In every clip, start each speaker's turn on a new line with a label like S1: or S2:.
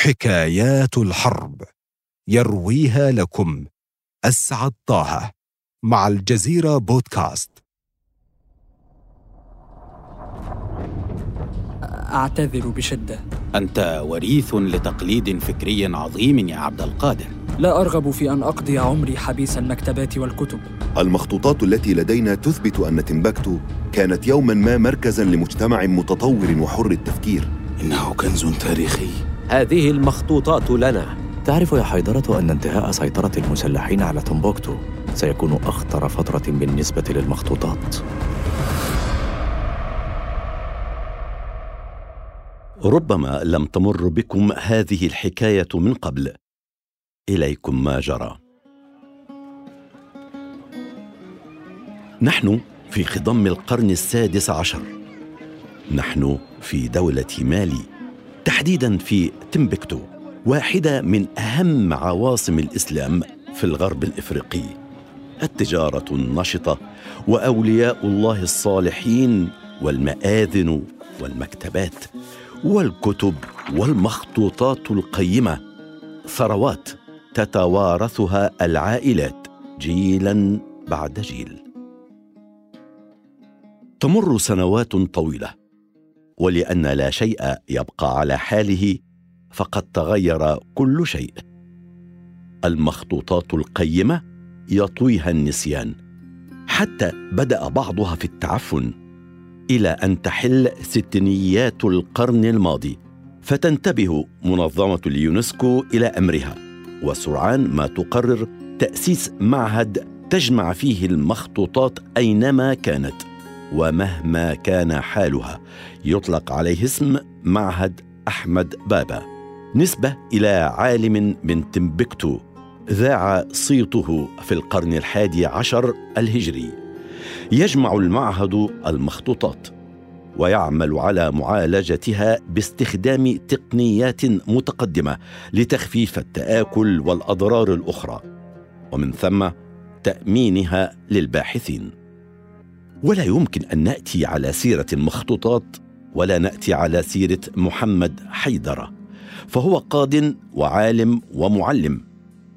S1: حكايات الحرب. يرويها لكم. أسعد طه. مع الجزيرة بودكاست.
S2: أعتذر بشدة.
S3: أنت وريث لتقليد فكري عظيم يا عبد القادر.
S2: لا أرغب في أن أقضي عمري حبيس المكتبات والكتب.
S4: المخطوطات التي لدينا تثبت أن تمبكتو كانت يوما ما مركزا لمجتمع متطور وحر التفكير.
S5: إنه كنز تاريخي.
S6: هذه المخطوطات لنا.
S7: تعرف يا حيدرة أن انتهاء سيطرة المسلحين على تمبوكتو سيكون أخطر فترة بالنسبة للمخطوطات.
S8: ربما لم تمر بكم هذه الحكاية من قبل. إليكم ما جرى. نحن في خضم القرن السادس عشر. نحن في دولة مالي. تحديدا في تمبكتو واحدة من أهم عواصم الإسلام في الغرب الإفريقي. التجارة النشطة وأولياء الله الصالحين والمآذن والمكتبات والكتب والمخطوطات القيمة. ثروات تتوارثها العائلات جيلا بعد جيل. تمر سنوات طويلة ولأن لا شيء يبقى على حاله فقد تغير كل شيء. المخطوطات القيمة يطويها النسيان. حتى بدأ بعضها في التعفن. إلى أن تحل ستينيات القرن الماضي فتنتبه منظمة اليونسكو إلى أمرها. وسرعان ما تقرر تأسيس معهد تجمع فيه المخطوطات أينما كانت. ومهما كان حالها. يطلق عليه اسم معهد أحمد بابا. نسبة إلى عالم من تمبكتو ذاع صيته في القرن الحادي عشر الهجري. يجمع المعهد المخطوطات. ويعمل على معالجتها باستخدام تقنيات متقدمة لتخفيف التآكل والأضرار الأخرى. ومن ثم تأمينها للباحثين. ولا يمكن أن نأتي على سيرة المخطوطات ولا نأتي على سيرة محمد حيدره فهو قاد وعالم ومعلم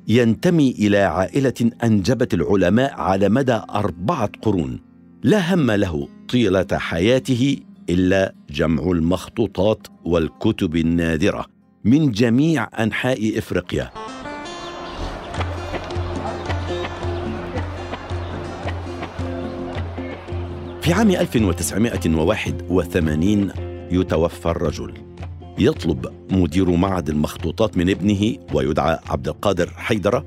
S8: ينتمي إلى عائلة أنجبت العلماء على مدى أربعة قرون. لا هم له طيلة حياته إلا جمع المخطوطات والكتب النادرة من جميع أنحاء إفريقيا. في عام 1981 يتوفى الرجل. يطلب مدير معهد المخطوطات من ابنه ويدعى عبد القادر حيدرة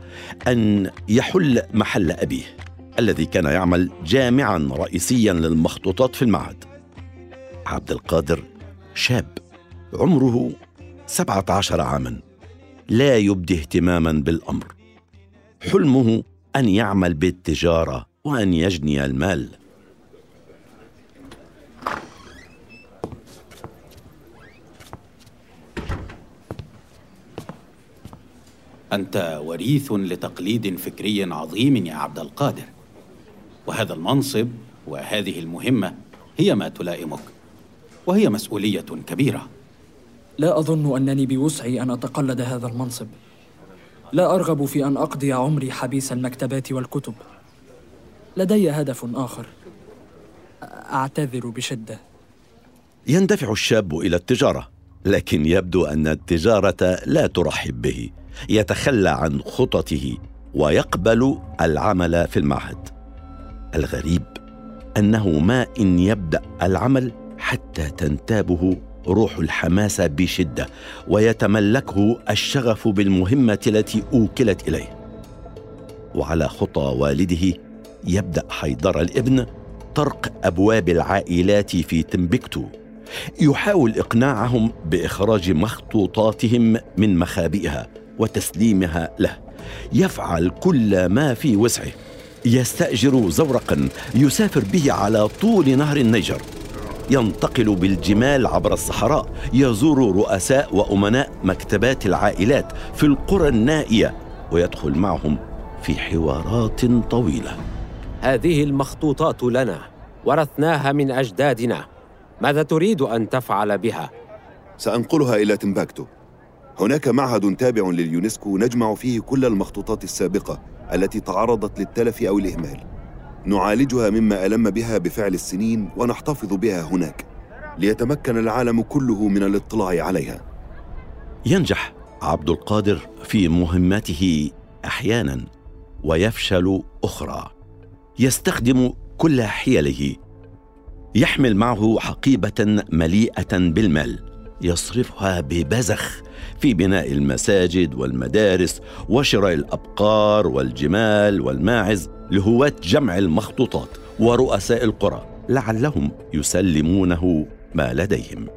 S8: أن يحل محل أبيه الذي كان يعمل جامعا رئيسيا للمخطوطات في المعهد. عبد القادر شاب عمره 17 عاما لا يبدي اهتماما بالأمر. حلمه أن يعمل بالتجارة وأن يجني المال.
S3: أنت وريث لتقليد فكري عظيم يا عبد القادر. وهذا المنصب وهذه المهمة هي ما تلائمك وهي مسؤولية كبيرة.
S2: لا أظن أنني بوسعي أن أتقلد هذا المنصب. لا أرغب في أن أقضي عمري حبيس المكتبات والكتب. لدي هدف آخر. أعتذر بشدة.
S8: يندفع الشاب إلى التجارة لكن يبدو أن التجارة لا ترحب به. يتخلى عن خططه ويقبل العمل في المعهد. الغريب أنه ما إن يبدأ العمل حتى تنتابه روح الحماسه بشدة ويتملكه الشغف بالمهمة التي أوكلت إليه. وعلى خطى والده يبدأ حيدر الإبن طرق أبواب العائلات في تمبكتو يحاول إقناعهم بإخراج مخطوطاتهم من مخابئها. وتسليمها له. يفعل كل ما في وسعه. يستأجر زورقا يسافر به على طول نهر النيجر. ينتقل بالجمال عبر الصحراء. يزور رؤساء وأمناء مكتبات العائلات في القرى النائية. ويدخل معهم في حوارات طويلة.
S6: هذه المخطوطات لنا ورثناها من أجدادنا. ماذا تريد أن تفعل بها؟
S4: سأنقلها إلى تمباكتو هناك معهد تابع لليونسكو نجمع فيه كل المخطوطات السابقة التي تعرضت للتلف أو الإهمال. نعالجها مما ألم بها بفعل السنين ونحتفظ بها هناك. ليتمكن العالم كله من الاطلاع عليها.
S8: ينجح عبد القادر في مهمته أحيانا ويفشل أخرى. يستخدم كل حيله. يحمل معه حقيبة مليئة بالمال. يصرفها ببذخ في بناء المساجد والمدارس وشراء الأبقار والجمال والماعز لهواة جمع المخطوطات ورؤساء القرى لعلهم يسلمونه ما لديهم.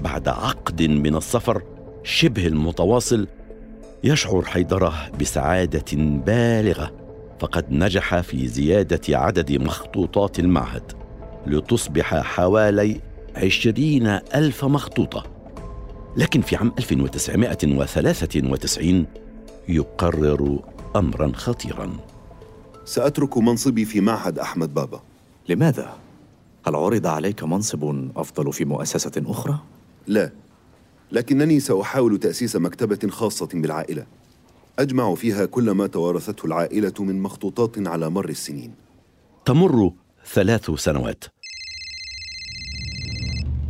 S8: بعد عقد من السفر شبه المتواصل يشعر حيدره بسعادة بالغة فقد نجح في زيادة عدد مخطوطات المعهد لتصبح حوالي عشرين ألف مخطوطة. لكن في عام 1993 يقرر أمرا خطيرا.
S4: سأترك منصبي في معهد أحمد بابا.
S7: لماذا؟ هل عرض عليك منصب أفضل في مؤسسة أخرى؟
S4: لا لكنني سأحاول تأسيس مكتبة خاصة بالعائلة. أجمع فيها كل ما توارثته العائلة من مخطوطات على مر السنين.
S8: تمر ثلاث سنوات.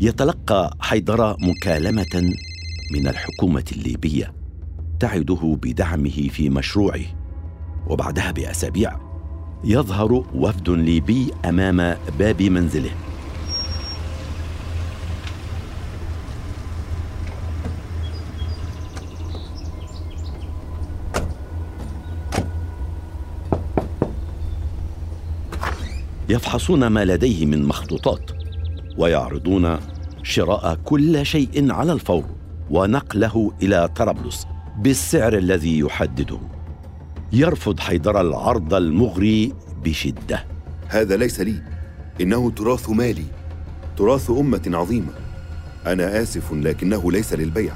S8: يتلقى حيدر مكالمة من الحكومة الليبية تعده بدعمه في مشروعه وبعدها بأسابيع يظهر وفد ليبي أمام باب منزله. يفحصون ما لديه من مخطوطات ويعرضون شراء كل شيء على الفور ونقله إلى طرابلس بالسعر الذي يحدده. يرفض حيدر العرض المغري بشدة.
S4: هذا ليس لي. إنه تراث مالي. تراث أمة عظيمة. أنا آسف لكنه ليس للبيع.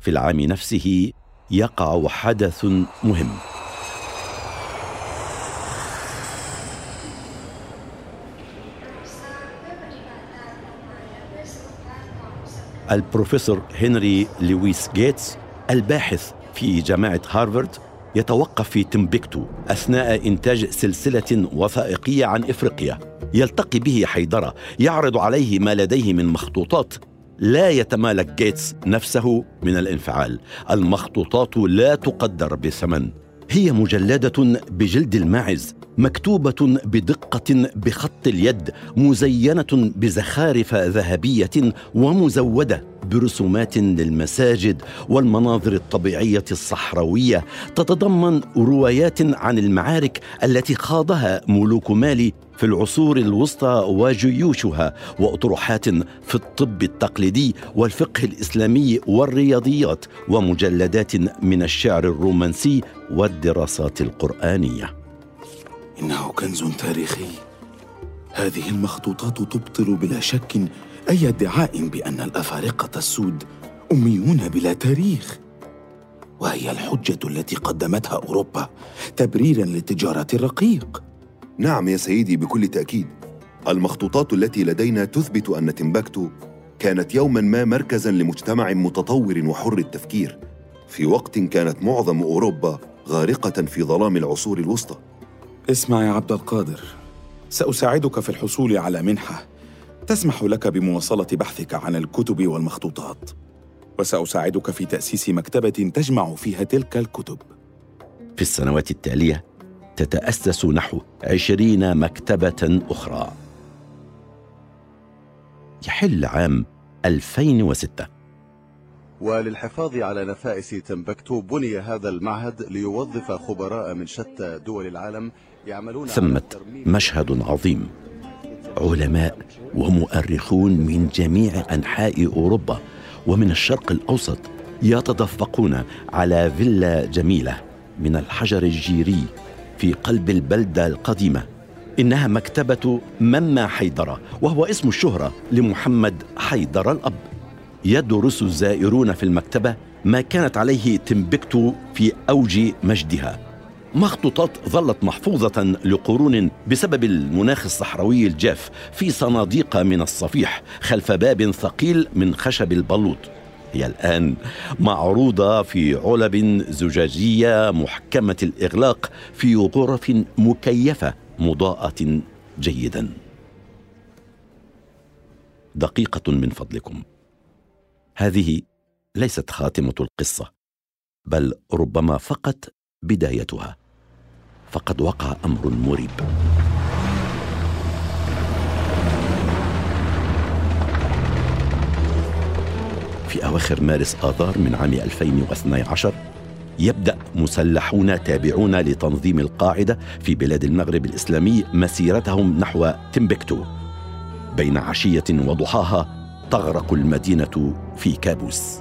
S8: في العام نفسه يقع حدث مهم. البروفيسور هنري لويس جيتس الباحث في جامعة هارفارد يتوقف في تمبكتو أثناء إنتاج سلسلة وثائقية عن إفريقيا. يلتقي به حيدرة يعرض عليه ما لديه من مخطوطات لا يتمالك جيتس نفسه من الانفعال. المخطوطات لا تقدر بثمن. هي مجلدة بجلد الماعز. مكتوبة بدقة بخط اليد مزينة بزخارف ذهبية ومزودة برسومات للمساجد والمناظر الطبيعية الصحراوية. تتضمن روايات عن المعارك التي خاضها ملوك مالي في العصور الوسطى وجيوشها وأطروحات في الطب التقليدي والفقه الإسلامي والرياضيات ومجلدات من الشعر الرومانسي والدراسات القرآنية.
S5: إنه كنز تاريخي. هذه المخطوطات تبطل بلا شك أي ادعاء بأن الأفارقة السود أميون بلا تاريخ. وهي الحجة التي قدمتها أوروبا تبريرا لتجارة الرقيق.
S4: نعم يا سيدي بكل تأكيد. المخطوطات التي لدينا تثبت أن تمبكتو كانت يوما ما مركزا لمجتمع متطور وحر التفكير. في وقت كانت معظم أوروبا غارقة في ظلام العصور الوسطى.
S5: اسمع يا عبد القادر سأساعدك في الحصول على منحة تسمح لك بمواصلة بحثك عن الكتب والمخطوطات وسأساعدك في تأسيس مكتبة تجمع فيها تلك الكتب.
S8: في السنوات التالية تتأسس نحو عشرين مكتبة أخرى. يحل عام 2006
S9: وللحفاظ على نفائس تمبكتو بني هذا المعهد ليوظف خبراء من شتى دول العالم ترميم
S8: مشهد عظيم. علماء ومؤرخون من جميع أنحاء أوروبا ومن الشرق الأوسط يتدفقون على فيلا جميلة من الحجر الجيري في قلب البلدة القديمة. إنها مكتبة مما حيدر وهو اسم الشهرة لمحمد حيدر الأب. يدرس الزائرون في المكتبة ما كانت عليه تمبكتو في أوج مجدها. مخطوطات ظلت محفوظة لقرون بسبب المناخ الصحراوي الجاف في صناديق من الصفيح خلف باب ثقيل من خشب البلوط. هي الآن معروضة في علب زجاجية محكمة الإغلاق في غرف مكيفة مضاءة جيدا. دقيقة من فضلكم. هذه ليست خاتمة القصة بل ربما فقط بدايتها. فقد وقع أمر مريب. في أواخر مارس آذار من عام 2012 يبدأ مسلحون تابعون لتنظيم القاعدة في بلاد المغرب الإسلامي مسيرتهم نحو تمبكتو بين عشية وضحاها تغرق المدينة في كابوس.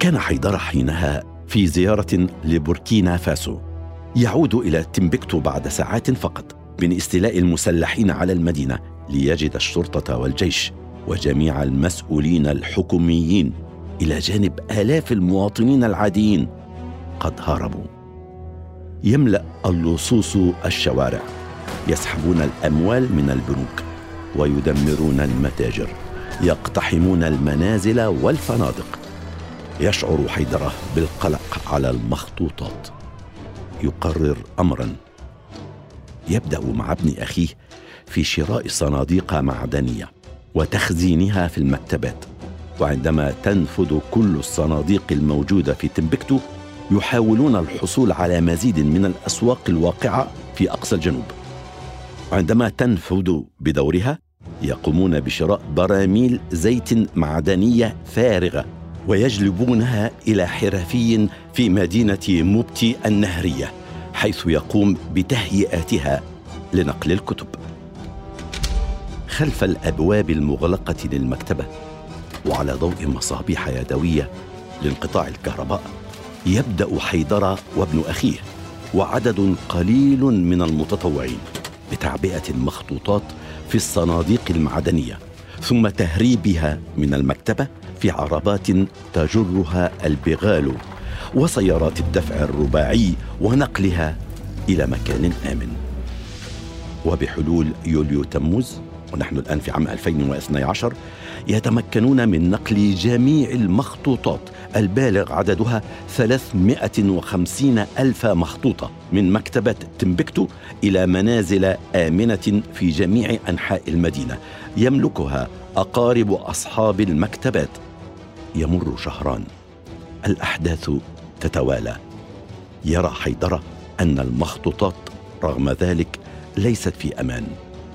S8: كان حيدر حينها في زيارة لبوركينا فاسو. يعود إلى تمبكتو بعد ساعات فقط من استيلاء المسلحين على المدينة ليجد الشرطة والجيش وجميع المسؤولين الحكوميين إلى جانب آلاف المواطنين العاديين قد هربوا. يملأ اللصوص الشوارع يسحبون الأموال من البنوك ويدمرون المتاجر يقتحمون المنازل والفنادق. يشعر حيدره بالقلق على المخطوطات. يقرر امرا. يبدأ مع ابن أخيه في شراء صناديق معدنية وتخزينها في المكتبات. وعندما تنفذ كل الصناديق الموجودة في تمبكتو يحاولون الحصول على مزيد من الأسواق الواقعة في أقصى الجنوب. عندما تنفذ بدورها يقومون بشراء براميل زيت معدنية فارغة ويجلبونها إلى حرفي في مدينة موبتي النهرية حيث يقوم بتهيئاتها لنقل الكتب. خلف الأبواب المغلقة للمكتبة وعلى ضوء مصابيح يدوية لانقطاع الكهرباء يبدأ حيدر وابن أخيه وعدد قليل من المتطوعين بتعبئة المخطوطات في الصناديق المعدنية ثم تهريبها من المكتبة في عربات تجرها البغال وسيارات الدفع الرباعي ونقلها إلى مكان آمن. وبحلول يوليو تموز ونحن الآن في عام 2012 يتمكنون من نقل جميع المخطوطات البالغ عددها 350 ألف مخطوطة من مكتبة تمبكتو إلى منازل آمنة في جميع أنحاء المدينة. يملكها أقارب أصحاب المكتبات يمر شهران. الأحداث تتوالى. يرى حيدرة أن المخطوطات رغم ذلك ليست في أمان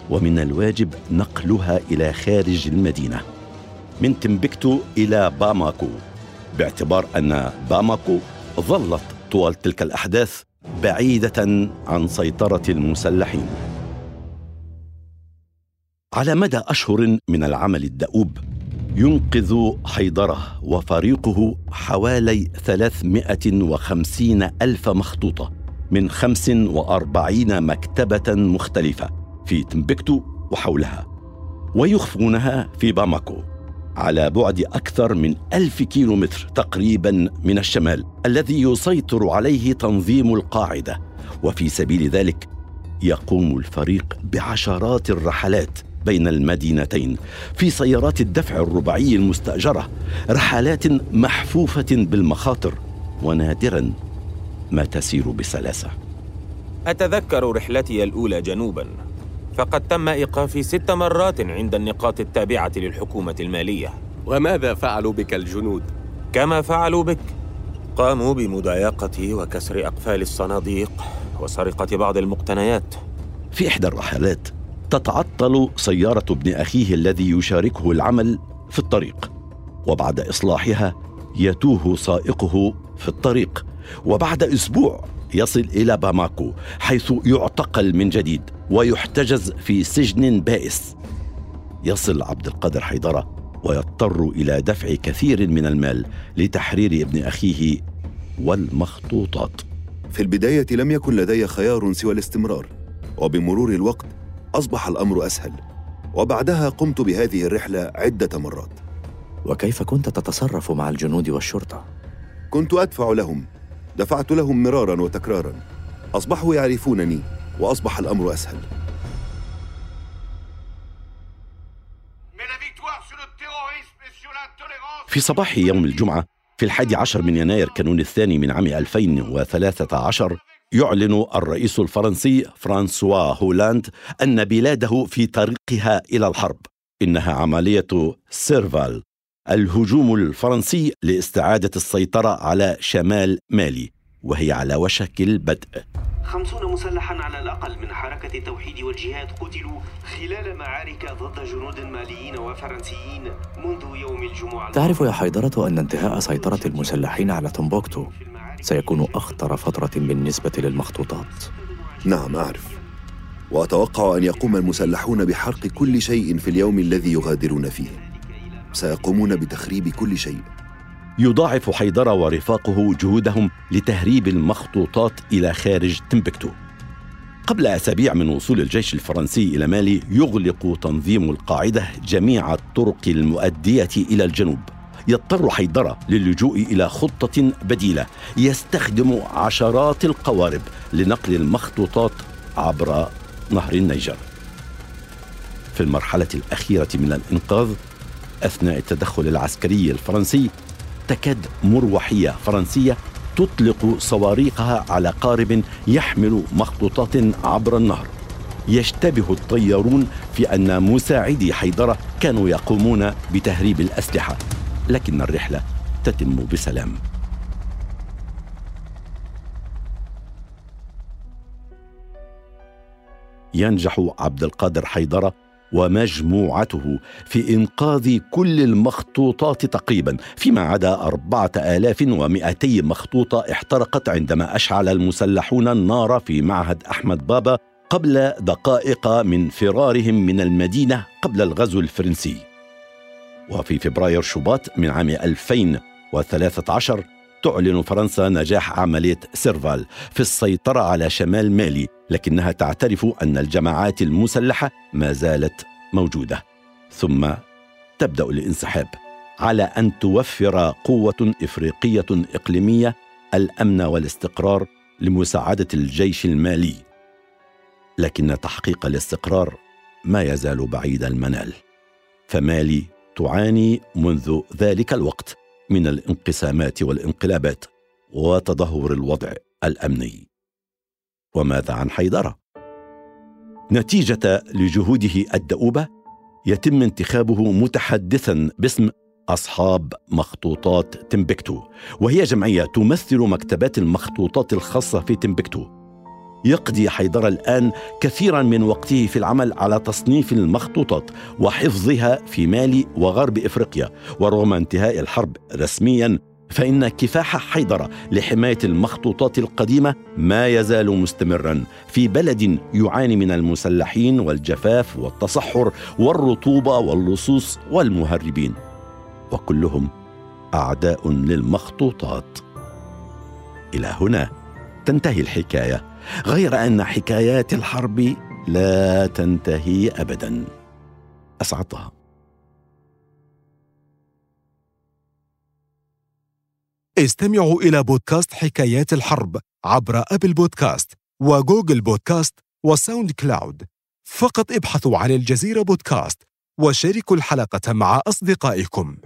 S8: ومن الواجب نقلها إلى خارج المدينة. من تمبكتو إلى باماكو. باعتبار أن باماكو ظلت طوال تلك الأحداث بعيدة عن سيطرة المسلحين. على مدى أشهر من العمل الدؤوب ينقذ حيدره وفريقه حوالي 350 ألف مخطوطة من 45 مكتبة مختلفة في تمبكتو وحولها ويخفونها في باماكو على بعد أكثر من ألف كيلومتر تقريبا من الشمال الذي يسيطر عليه تنظيم القاعدة وفي سبيل ذلك يقوم الفريق بعشرات الرحلات بين المدينتين في سيارات الدفع الرباعي المستأجرة رحلات محفوفة بالمخاطر ونادرا ما تسير بسلاسة.
S10: أتذكر رحلتي الأولى جنوبا فقد تم إيقافي ست مرات عند النقاط التابعة للحكومة المالية.
S11: وماذا فعلوا بك الجنود؟
S10: كما فعلوا بك. قاموا بمضايقتي وكسر أقفال الصناديق وسرقة بعض المقتنيات.
S8: في إحدى الرحلات تتعطل سيارة ابن أخيه الذي يشاركه العمل في الطريق وبعد إصلاحها يتوه سائقه في الطريق وبعد أسبوع يصل إلى باماكو حيث يعتقل من جديد ويحتجز في سجن بائس. يصل عبد القادر حيدرة ويضطر إلى دفع كثير من المال لتحرير ابن أخيه والمخطوطات.
S4: في البداية لم يكن لدي خيار سوى الاستمرار وبمرور الوقت أصبح الأمر أسهل وبعدها قمت بهذه الرحلة عدة مرات.
S7: وكيف كنت تتصرف مع الجنود والشرطة؟
S4: كنت أدفع لهم دفعت لهم مرارا وتكرارا. أصبحوا يعرفونني وأصبح الأمر أسهل.
S8: في صباح يوم الجمعة في الحادي عشر من يناير كانون الثاني من عام 2013 يعلن الرئيس الفرنسي فرانسوا هولاند أن بلاده في طريقها إلى الحرب. إنها عملية سيرفال الهجوم الفرنسي لاستعادة السيطرة على شمال مالي وهي على وشك البدء.
S12: خمسون مسلحا على الأقل من حركة التوحيد والجهاد قتلوا خلال معارك ضد جنود ماليين وفرنسيين منذ يوم الجمعة.
S7: تعرف يا حيدرة أن انتهاء سيطرة المسلحين على تومبوكتو سيكون أخطر فترة بالنسبة للمخطوطات.
S4: نعم أعرف. وأتوقع أن يقوم المسلحون بحرق كل شيء في اليوم الذي يغادرون فيه. سيقومون بتخريب كل شيء.
S8: يضاعف حيدر ورفاقه جهودهم لتهريب المخطوطات إلى خارج تمبكتو قبل أسابيع من وصول الجيش الفرنسي إلى مالي يغلق تنظيم القاعدة جميع الطرق المؤدية إلى الجنوب. يضطر حيدر للجوء إلى خطة بديلة يستخدم عشرات القوارب لنقل المخطوطات عبر نهر النيجر. في المرحلة الأخيرة من الإنقاذ أثناء التدخل العسكري الفرنسي تكاد مروحية فرنسية تطلق صواريخها على قارب يحمل مخطوطات عبر النهر. يشتبه الطيارون في أن مساعدي حيدره كانوا يقومون بتهريب الأسلحة. لكن الرحلة تتم بسلام. ينجح عبد القادر حيدره ومجموعته في إنقاذ كل المخطوطات تقريبا فيما عدا أربعة آلاف ومئتي مخطوطة احترقت عندما أشعل المسلحون النار في معهد أحمد بابا قبل دقائق من فرارهم من المدينة قبل الغزو الفرنسي. وفي فبراير شباط من عام 2013 تعلن فرنسا نجاح عملية سيرفال في السيطرة على شمال مالي لكنها تعترف أن الجماعات المسلحة ما زالت موجودة. ثم تبدأ الانسحاب على أن توفر قوة إفريقية إقليمية الأمن والاستقرار لمساعدة الجيش المالي. لكن تحقيق الاستقرار ما يزال بعيد المنال. فمالي تعاني منذ ذلك الوقت من الانقسامات والانقلابات وتدهور الوضع الأمني. وماذا عن حيدره نتيجة لجهوده الدؤوبة يتم انتخابه متحدثا باسم أصحاب مخطوطات تمبكتو وهي جمعية تمثل مكتبات المخطوطات الخاصة في تمبكتو يقضي حيدر الآن كثيرا من وقته في العمل على تصنيف المخطوطات وحفظها في مالي وغرب إفريقيا. ورغم انتهاء الحرب رسميا فإن كفاح حيدر لحماية المخطوطات القديمة ما يزال مستمرا في بلد يعاني من المسلحين والجفاف والتصحر والرطوبة واللصوص والمهربين. وكلهم أعداء للمخطوطات. إلى هنا تنتهي الحكاية. غير أن حكايات الحرب لا تنتهي ابدا. اسعدها
S1: استمعوا إلى بودكاست حكايات الحرب عبر أبل بودكاست وجوجل بودكاست وساوند كلاود. فقط ابحثوا عن الجزيرة بودكاست وشاركوا الحلقة مع أصدقائكم.